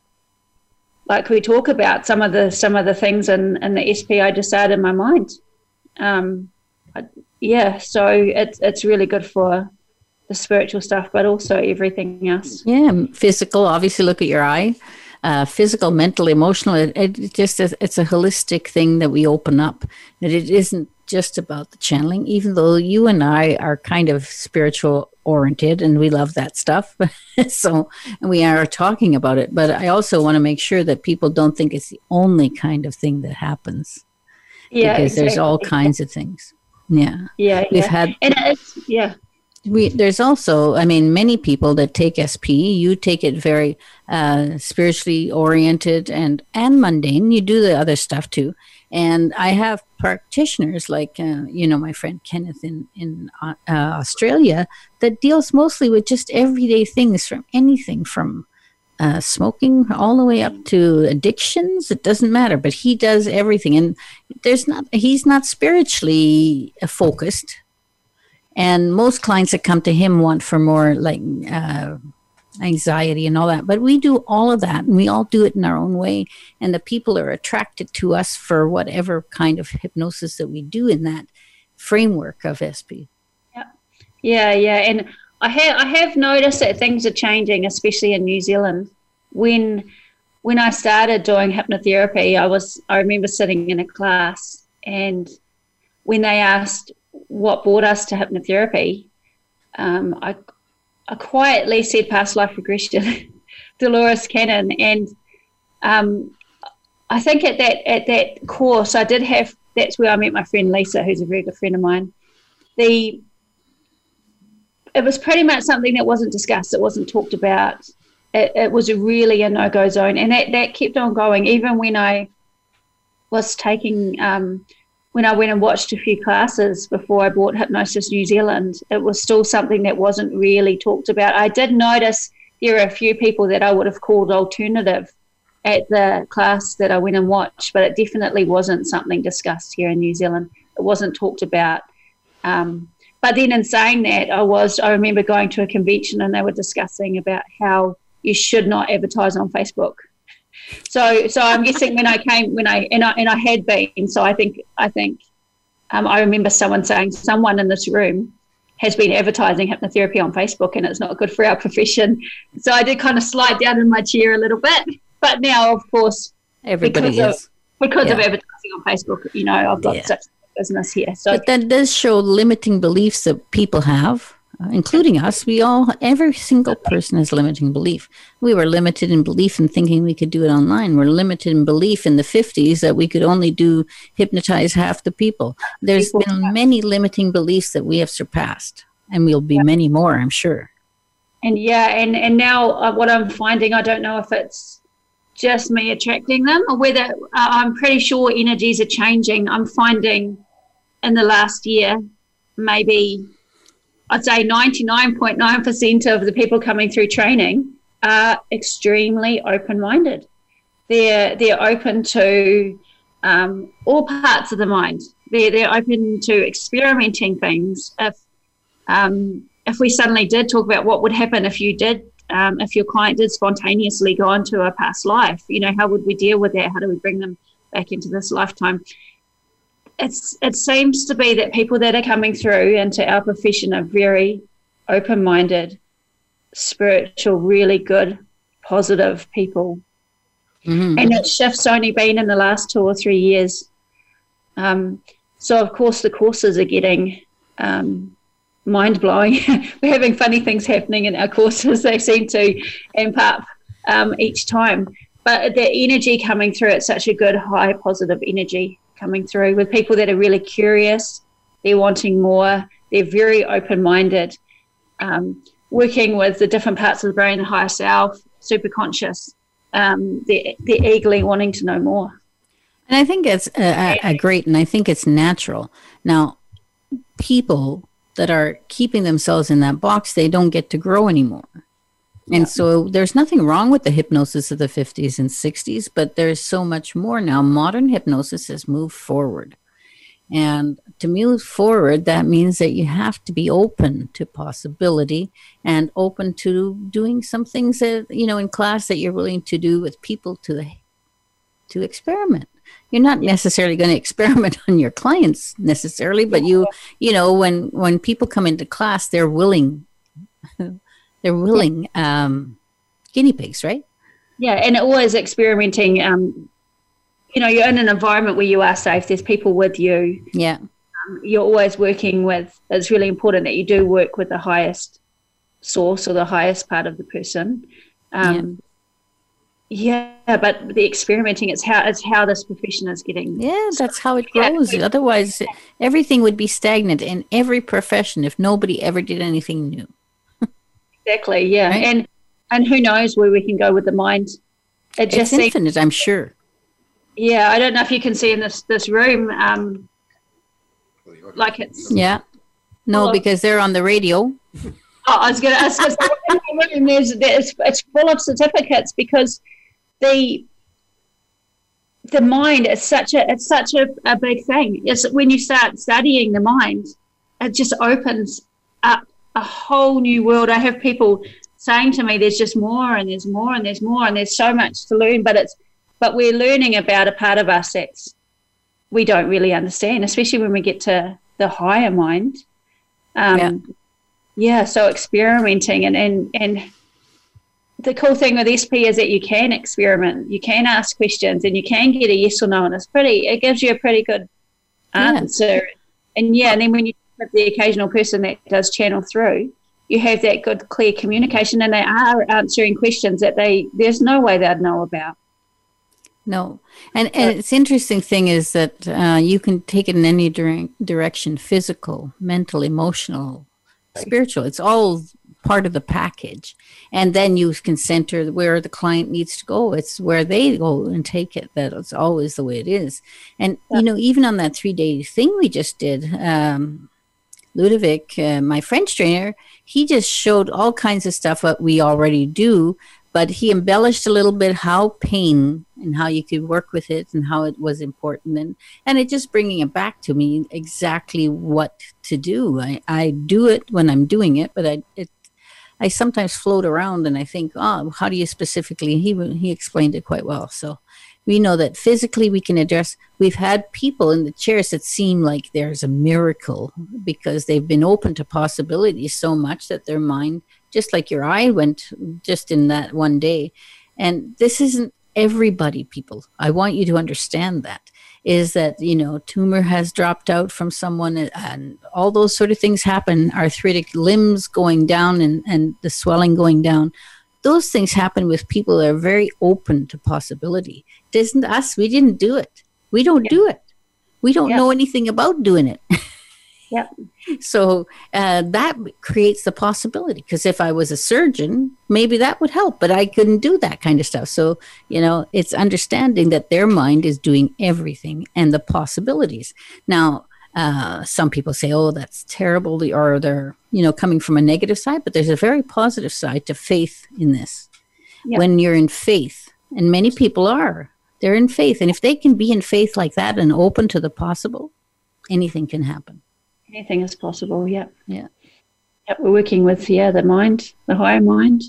like we talk about some of the some of the things in, in the SP I just add in my mind. Um, I, yeah, so it's it's really good for the spiritual stuff, but also everything else. Yeah, physical. Obviously, look at your eye. Uh, physical, mental, emotional. It, it just is, it's a holistic thing that we open up. That it isn't just about the channeling. Even though you and I are kind of spiritual oriented and we love that stuff, so and we are talking about it. But I also want to make sure that people don't think it's the only kind of thing that happens. Yeah, because there's all kinds of things. Yeah, Yeah, we've yeah. had and it's yeah. We there's also i mean many people that take sp you take it very uh, spiritually oriented and and mundane. You do the other stuff too. And i have practitioners like uh, you know my friend kenneth in in uh, uh, australia that deals mostly with just everyday things from anything from uh, smoking all the way up to addictions. It doesn't matter but he does everything. And there's not he's not spiritually focused and most clients that come to him want for more like uh, anxiety and all that. But we do all of that. And we all do it in our own way. And the people are attracted to us for whatever kind of hypnosis that we do in that framework of sp Yeah, yeah, Yeah. and I have I have noticed that things are changing, especially in New Zealand. When when I started doing hypnotherapy, I was I remember sitting in a class and when they asked what brought us to hypnotherapy, um, I, I quietly said past life regression, Dolores Cannon, and um, I think at that at that course I did have. That's where I met my friend Lisa, who's a very good friend of mine. The it was pretty much something that wasn't discussed. It wasn't talked about. It, it was really a no go zone, and that that kept on going even when I was taking. Um, when I went and watched a few classes before I bought Hypnosis New Zealand, it was still something that wasn't really talked about. I did notice there are a few people that I would have called alternative at the class that I went and watched, but it definitely wasn't something discussed here in New Zealand. It wasn't talked about. Um, but then in saying that, I was I remember going to a convention and they were discussing about how you should not advertise on Facebook. So so I'm guessing when I came when I and I and I had been so I think I think um, I remember someone saying someone in this room has been advertising hypnotherapy on Facebook and it's not good for our profession. So I did kind of slide down in my chair a little bit. But now, of course, everybody because is. Of, because Yeah. of advertising on Facebook, you know, I've got Yeah. such business here. So But that does show limiting beliefs that people have, uh, including us. We all, every single person has limiting belief. We were limited in belief in thinking we could do it online. We're limited in belief in the 50s that we could only do hypnotize half the people. There's been many limiting beliefs that we have surpassed, and we'll be many more, I'm sure. and yeah, and and now uh, what I'm finding, I don't know if it's just me attracting them or whether uh, I'm pretty sure energies are changing. I'm finding in the last year, maybe I'd say 99.9% of the people coming through training are extremely open-minded. They're they're open to um, all parts of the mind. They're they're open to experimenting things. If um, if we suddenly did talk about what would happen if you did um, if your client did spontaneously go into a past life, you know, how would we deal with that? How do we bring them back into this lifetime? It's it seems to be that people that are coming through into our profession are very open-minded, spiritual, really good, positive people Mhm. and that shift's only been in the last two or three years. Um, so of course the courses are getting um, mind blowing. We're having funny things happening in our courses. They seem to amp up um, each time. But the energy coming through, it's such a good, high, positive energy coming through with people that are really curious. They're wanting more. They're very open minded. Um, working with the different parts of the brain, the higher self, super conscious um, they're, they're eagerly wanting to know more. And I think it's uh, uh, great, and I think it's natural. Now, people that are keeping themselves in that box, they don't get to grow anymore. And so there's nothing wrong with the hypnosis of the 50s and 60s, but there's so much more now. Modern hypnosis has moved forward. And to move forward, that means that you have to be open to possibility and open to doing some things that, you know, in class that you're willing to do with people to to experiment. You're not necessarily going to experiment on your clients necessarily, but you, you know, when when people come into class, they're willing, they're willing um, guinea pigs, right? Yeah, and always experimenting. Um, you know, you're in an environment where you are safe. There's people with you. Yeah, Um, you're always working with. It's really important that you do work with the highest source or the highest part of the person. Um, yeah. but the experimenting it's how it's how this profession is getting. yeah, that's how it Yeah. grows. Otherwise, everything would be stagnant in every profession if nobody ever did anything new. Exactly. Yeah, Right. and and who knows where we can go with the mind. It It's just seems infinite, I'm sure. Yeah, I don't know if you can see in this this room, um, like it's. Yeah. No, because they're on the radio. Oh, I was going to ask. room, there's, there's, it's full of certificates because the the mind is such a it's such a, a big thing. It's when you start studying the mind, it just opens up a whole new world. I have people saying to me, "There's just more, and there's more, and there's more, and there's so much to learn." But it's but we're learning about a part of us that's we don't really understand, especially when we get to the higher mind. Um, Yeah. yeah. so experimenting and and and the cool thing with SP is that you can experiment, you can ask questions, and you can get a yes or no, and it's pretty. It gives you a pretty good answer. Yeah. And yeah, and then when you the occasional person that does channel through, you have that good, clear communication, and they are answering questions that they there's no way they'd know about. No, and and it's interesting thing is that uh, you can take it in any dire- direction: physical, mental, emotional, spiritual. It's all part of the package. And then you can center where the client needs to go. It's where they go and take it. That it's always the way it is. And, yeah. you know, even on that three day thing we just did, um, Ludovic, uh, my French trainer, he just showed all kinds of stuff that we already do, but he embellished a little bit how pain and how you could work with it and how it was important and and it just bringing it back to me exactly what to do. I, I do it when I'm doing it, but I it I sometimes float around and I think, oh, how do you specifically? He he explained it quite well. So we know that physically we can address. We've had people in the chairs that seem like there's a miracle because they've been open to possibilities so much that their mind, just like your eye went just in that one day. And this isn't everybody, people. I want you to understand that is that you know tumor has dropped out from someone and all those sort of things happen arthritic limbs going down and, and the swelling going down those things happen with people that are very open to possibility it isn't us we didn't do it we don't yeah. do it we don't yeah. know anything about doing it Yeah. So uh, that creates the possibility because if I was a surgeon, maybe that would help, but I couldn't do that kind of stuff. So, you know, it's understanding that their mind is doing everything and the possibilities. Now, uh, some people say, oh, that's terrible, or they're, you know, coming from a negative side, but there's a very positive side to faith in this. When you're in faith, and many people are, they're in faith. And if they can be in faith like that and open to the possible, anything can happen. Anything is possible. Yeah. Yeah. Yep, we're working with yeah the mind, the higher mind.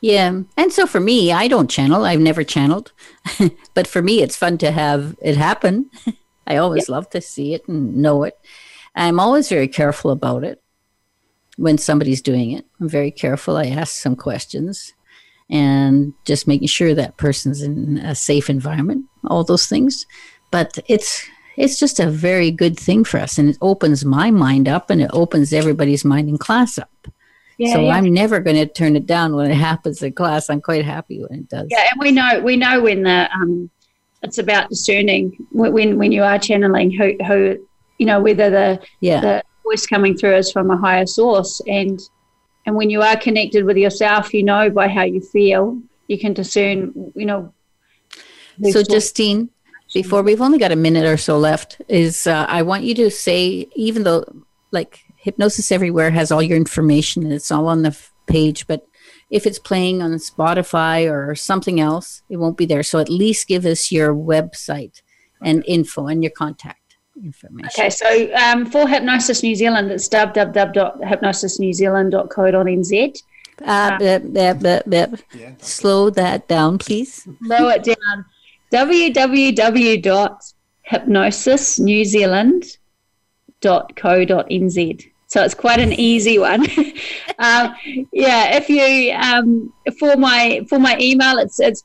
Yeah, and so for me, I don't channel. I've never channeled, but for me, it's fun to have it happen. I always love to see it and know it. I'm always very careful about it when somebody's doing it. I'm very careful. I ask some questions and just making sure that person's in a safe environment. All those things, but it's it's just a very good thing for us and it opens my mind up and it opens everybody's mind in class up yeah, so yeah. i'm never going to turn it down when it happens in class i'm quite happy when it does yeah and we know we know when the um it's about discerning when when you are channeling who who you know whether the yeah. the voice coming through is from a higher source and and when you are connected with yourself you know by how you feel you can discern you know so justine before we've only got a minute or so left is uh, i want you to say even though like hypnosis everywhere has all your information and it's all on the f- page but if it's playing on spotify or something else it won't be there. So at least give us your website and info and your contact information. Okay so um, for hypnosis new zealand it's www.hypnosisnewzealand.co.nz uh, uh, uh, uh, uh, slow that down please. Slow it down. www.hypnosisnewzealand.co.nz. So it's quite an easy one. um, yeah, if you um, for my for my email, it's it's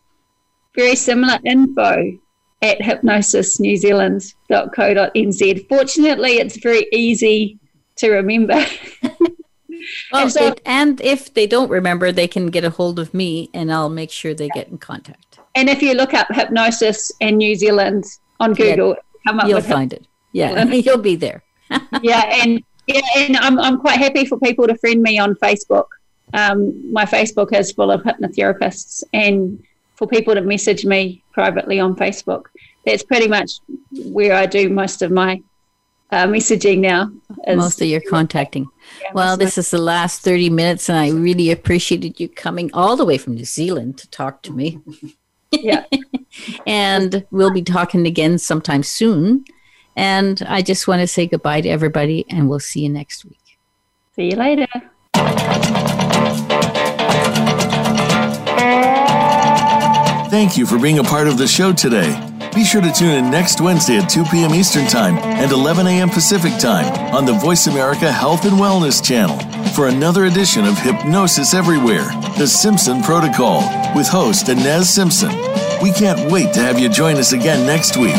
very similar info at hypnosisnewzealand.co.nz. Fortunately, it's very easy to remember. well, and, so, and if they don't remember, they can get a hold of me, and I'll make sure they get in contact. And if you look up hypnosis in New Zealand on Google, yeah, come up you'll find it. Yeah, you'll be there. yeah, and yeah, and I'm I'm quite happy for people to friend me on Facebook. Um, my Facebook is full of hypnotherapists, and for people to message me privately on Facebook. That's pretty much where I do most of my uh, messaging now. Is, most of your contacting. Yeah, well, this is the last 30 minutes, and I really appreciated you coming all the way from New Zealand to talk to me. Yeah. and we'll be talking again sometime soon. And I just want to say goodbye to everybody, and we'll see you next week. See you later. Thank you for being a part of the show today. Be sure to tune in next Wednesday at 2 p.m. Eastern Time and 11 a.m. Pacific Time on the Voice America Health and Wellness channel for another edition of Hypnosis Everywhere, The Simpson Protocol, with host Ines Simpson. We can't wait to have you join us again next week.